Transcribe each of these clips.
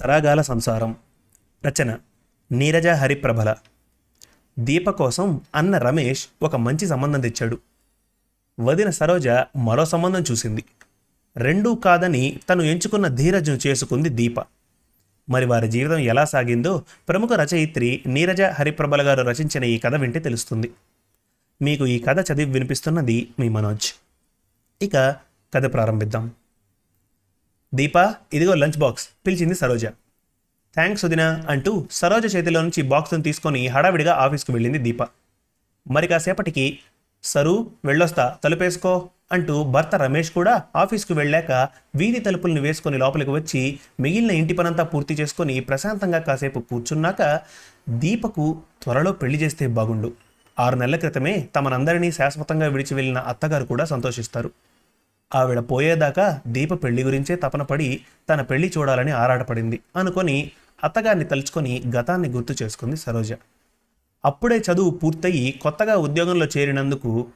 సరాగాల సంసారం. రచన నీరజ హరిప్రభల. దీప కోసం అన్న రమేష్ ఒక మంచి సంబంధం తెచ్చాడు. వదిన సరోజ మరో సంబంధం చూసింది. రెండూ కాదని తను ఎంచుకున్న ధీరజ్ను చేసుకుంది దీప. మరి వారి జీవితం ఎలా సాగిందో ప్రముఖ రచయిత్రి నీరజ హరిప్రభల గారు రచించిన ఈ కథ వింటే తెలుస్తుంది. మీకు ఈ కథ చదివి వినిపిస్తున్నది మీ మనోజ్. ఇక కథ ప్రారంభిద్దాం. దీపా ఇదిగో లంచ్ బాక్స్ పిలిచింది సరోజ. థ్యాంక్స్ వదినా అంటూ సరోజ చేతిలో నుంచి బాక్స్ను తీసుకొని హడావిడిగా ఆఫీస్కు వెళ్ళింది దీప. మరి కాసేపటికి సరు వెళ్ళొస్తా తలుపేసుకో అంటూ భర్త రమేష్ కూడా ఆఫీస్కు వెళ్ళాక వీధి తలుపుల్ని వేసుకొని లోపలికి వచ్చి మిగిలిన ఇంటి పనంతా పూర్తి చేసుకొని ప్రశాంతంగా కాసేపు కూర్చున్నాక దీపకు త్వరలో పెళ్ళి చేస్తే బాగుండు. ఆరు నెలల క్రితమే తమనందరినీ శాశ్వతంగా విడిచి వెళ్ళిన అత్తగారు కూడా సంతోషిస్తారు. ఆవిడ పోయేదాకా దీప పెళ్ళి గురించే తపన పడి తన పెళ్ళి చూడాలని ఆరాటపడింది అనుకొని అత్తగారిని తలుచుకొని గతాన్ని గుర్తు చేసుకుంది సరోజ. అప్పుడే చదువు పూర్తయి కొత్తగా ఉద్యోగంలో చేరినందుకు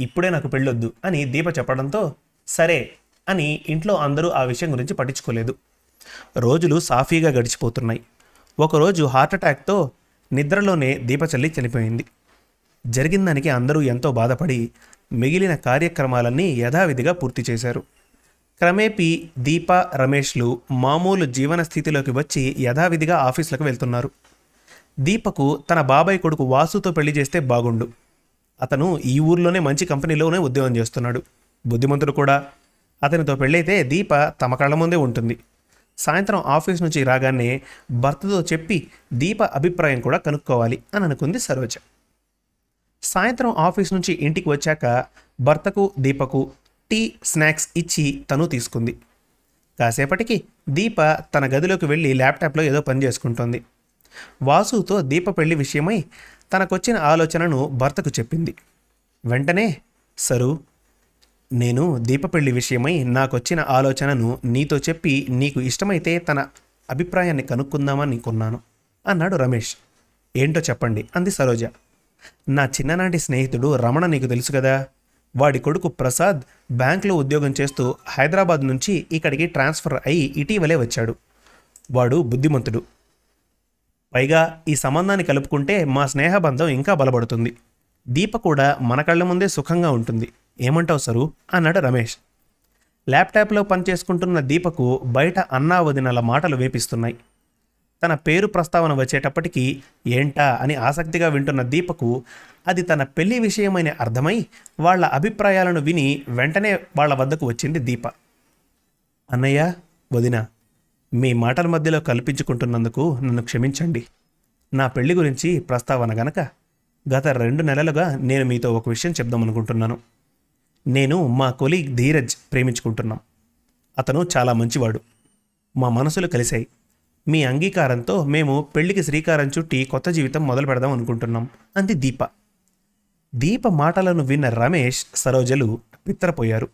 ఇప్పుడే నాకు పెళ్ళొద్దు అని దీప చెప్పడంతో సరే అని ఇంట్లో అందరూ ఆ విషయం గురించి పట్టించుకోలేదు. రోజులు సాఫీగా గడిచిపోతున్నాయి. ఒకరోజు హార్ట్అటాక్తో నిద్రలోనే దీపచల్లి చనిపోయింది. జరిగిన దానికి అందరూ ఎంతో బాధపడి మిగిలిన కార్యక్రమాలన్నీ యథావిధిగా పూర్తి చేశారు. క్రమేపీ దీప రమేష్లు మామూలు జీవన స్థితిలోకి వచ్చి యథావిధిగా ఆఫీసులకు వెళ్తున్నారు. దీపకు తన బాబాయ్ కొడుకు వాసుతో పెళ్ళి చేస్తే బాగుండు. అతను ఈ ఊర్లోనే మంచి కంపెనీలోనే ఉద్యోగం చేస్తున్నాడు. బుద్ధిమంతుడు కూడా. అతనితో పెళ్ళైతే దీప తమ కళ్ళ ముందే ఉంటుంది. సాయంత్రం ఆఫీస్ నుంచి రాగానే భర్తతో చెప్పి దీప అభిప్రాయం కూడా కనుక్కోవాలి అని అనుకుంది సరోజ. సాయంత్రం ఆఫీస్ నుంచి ఇంటికి వచ్చాక భర్తకు దీపకు టీ స్నాక్స్ ఇచ్చి తను తీసుకుంది. కాసేపటికి దీప తన గదిలోకి వెళ్ళి ల్యాప్టాప్లో ఏదో పని చేసుకుంటోంది. వాసుతో దీప పెళ్ళి విషయమై తనకొచ్చిన ఆలోచనను భర్తకు చెప్పింది. వెంటనే సరు నేను దీప పెళ్ళి విషయమై నాకొచ్చిన ఆలోచనను నీతో చెప్పి నీకు ఇష్టమైతే తన అభిప్రాయాన్ని కనుక్కుందామని కొన్నాను అన్నాడు రమేష్. ఏంటో చెప్పండి అంది సరోజ. నా చిన్ననాటి స్నేహితుడు రమణ నీకు తెలుసు కదా? వాడి కొడుకు ప్రసాద్ బ్యాంకులో ఉద్యోగం చేస్తూ హైదరాబాద్ నుంచి ఇక్కడికి ట్రాన్స్ఫర్ అయి ఇటీవలే వచ్చాడు. వాడు బుద్ధిమంతుడు. పైగా ఈ సంబంధాన్ని కలుపుకుంటే మా స్నేహబంధం ఇంకా బలపడుతుంది. దీప కూడా మన కళ్ళ ముందే సుఖంగా ఉంటుంది. ఏమంటావు సరు? అన్నాడు రమేష్. ల్యాప్టాప్లో పనిచేసుకుంటున్న దీపకు బయట అన్నా వదినల మాటలు వేపిస్తున్నాయి తన పేరు ప్రస్తావన వచ్చేటప్పటికి ఏంటా అని ఆసక్తిగా వింటున్న దీపకు అది తన పెళ్ళి విషయమైన అర్థమై వాళ్ళ అభిప్రాయాలను విని వెంటనే వాళ్ళ వద్దకు వచ్చింది దీప. అన్నయ్య వదిన మీ మాటల మధ్యలో కల్పించుకుంటున్నందుకు నన్ను క్షమించండి. నా పెళ్ళి గురించి ప్రస్తావన గనక గత రెండు నెలలుగా నేను మీతో ఒక విషయం చెప్దామనుకుంటున్నాను. నేను మా కొలీగ్ ధీరజ్ ప్రేమించుకుంటున్నాం. అతను చాలా మంచివాడు. మా మనసులు కలిశాయి. మీ అంగీకారంతో మేము పెళ్ళికి శ్రీకారం చుట్టి కొత్త జీవితం మొదలు పెడదాం అనుకుంటున్నాం అంది దీప. దీప మాటలను విన్న రమేష్ సరోజలు పిత్తరపోయారు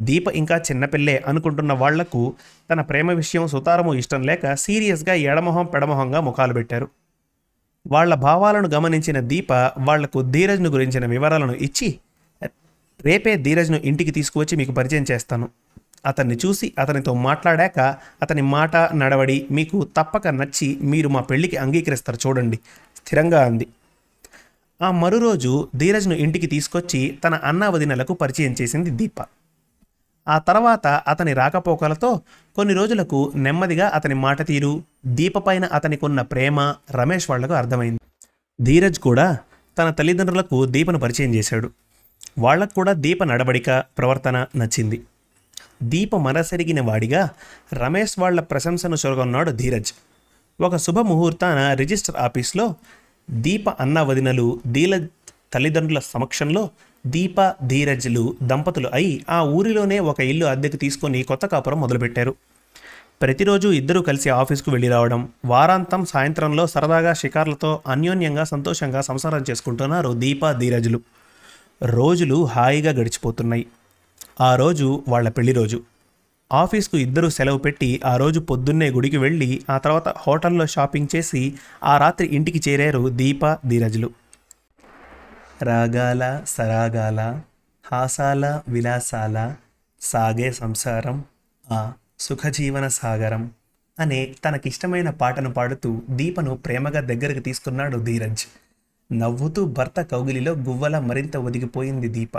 దీప ఇంకా చిన్నపిల్లే అనుకుంటున్న వాళ్ళకు తన ప్రేమ విషయం సుతారము ఇష్టం లేక సీరియస్గా ఎడమొహం పెడమొహంగా ముఖాలు పెట్టారు. వాళ్ళ భావాలను గమనించిన దీప వాళ్ళకు ధీరజ్ను గురించిన వివరాలను ఇచ్చి రేపే ధీరజ్ను ఇంటికి తీసుకువచ్చి మీకు పరిచయం చేస్తాను. అతన్ని చూసి అతనితో మాట్లాడాక అతని మాట నడవడి మీకు తప్పక నచ్చి మీరు మా పెళ్ళికి అంగీకరిస్తారు చూడండి స్థిరంగా అంది. ఆ మరురోజు ధీరజ్ను ఇంటికి తీసుకొచ్చి తన అన్నా వదినలకు పరిచయం చేసింది దీప. ఆ తర్వాత అతని రాకపోకలతో కొన్ని రోజులకు నెమ్మదిగా అతని మాట తీరు దీపపైన అతనికున్న ప్రేమ రమేష్ వాళ్ళకు అర్థమైంది. ధీరజ్ కూడా తన తల్లిదండ్రులకు దీపను పరిచయం చేశాడు. వాళ్ళకు కూడా దీప నడవడిక ప్రవర్తన నచ్చింది. దీప మనసెరిగిన వాడిగా రమేష్ వాళ్ళ ప్రశంసను చొరగొన్నాడు ధీరజ్. ఒక శుభముహూర్తాన రిజిస్టర్ ఆఫీస్లో దీప అన్న వదినలు దీల తల్లిదండ్రుల సమక్షంలో దీప ధీరజ్లు దంపతులు అయి ఆ ఊరిలోనే ఒక ఇల్లు అద్దెకు తీసుకొని కొత్త కాపురం మొదలుపెట్టారు. ప్రతిరోజు ఇద్దరూ కలిసి ఆఫీస్కు వెళ్ళి రావడం వారాంతం సాయంత్రంలో సరదాగా షికార్లతో అన్యోన్యంగా సంతోషంగా సంసారం చేసుకుంటున్నారు దీప ధీరజులు. రోజులు హాయిగా గడిచిపోతున్నాయి. ఆ రోజు వాళ్ళ పెళ్ళి రోజు. ఆఫీస్కు ఇద్దరు సెలవు పెట్టి ఆ రోజు పొద్దున్నే గుడికి వెళ్ళి ఆ తర్వాత హోటల్లో షాపింగ్ చేసి ఆ రాత్రి ఇంటికి చేరారు దీప ధీరజులు. రాగాల సరాగాల హాసాల విలాసాల సాగే సంసారం ఆ సుఖజీవన సాగరం అనే తనకిష్టమైన పాటను పాడుతూ దీపను ప్రేమగా దగ్గరకు తీసుకున్నాడు ధీరజ్. నవ్వుతూ భర్త కౌగిలిలో గువ్వల మరింత ఒదిగిపోయింది దీప.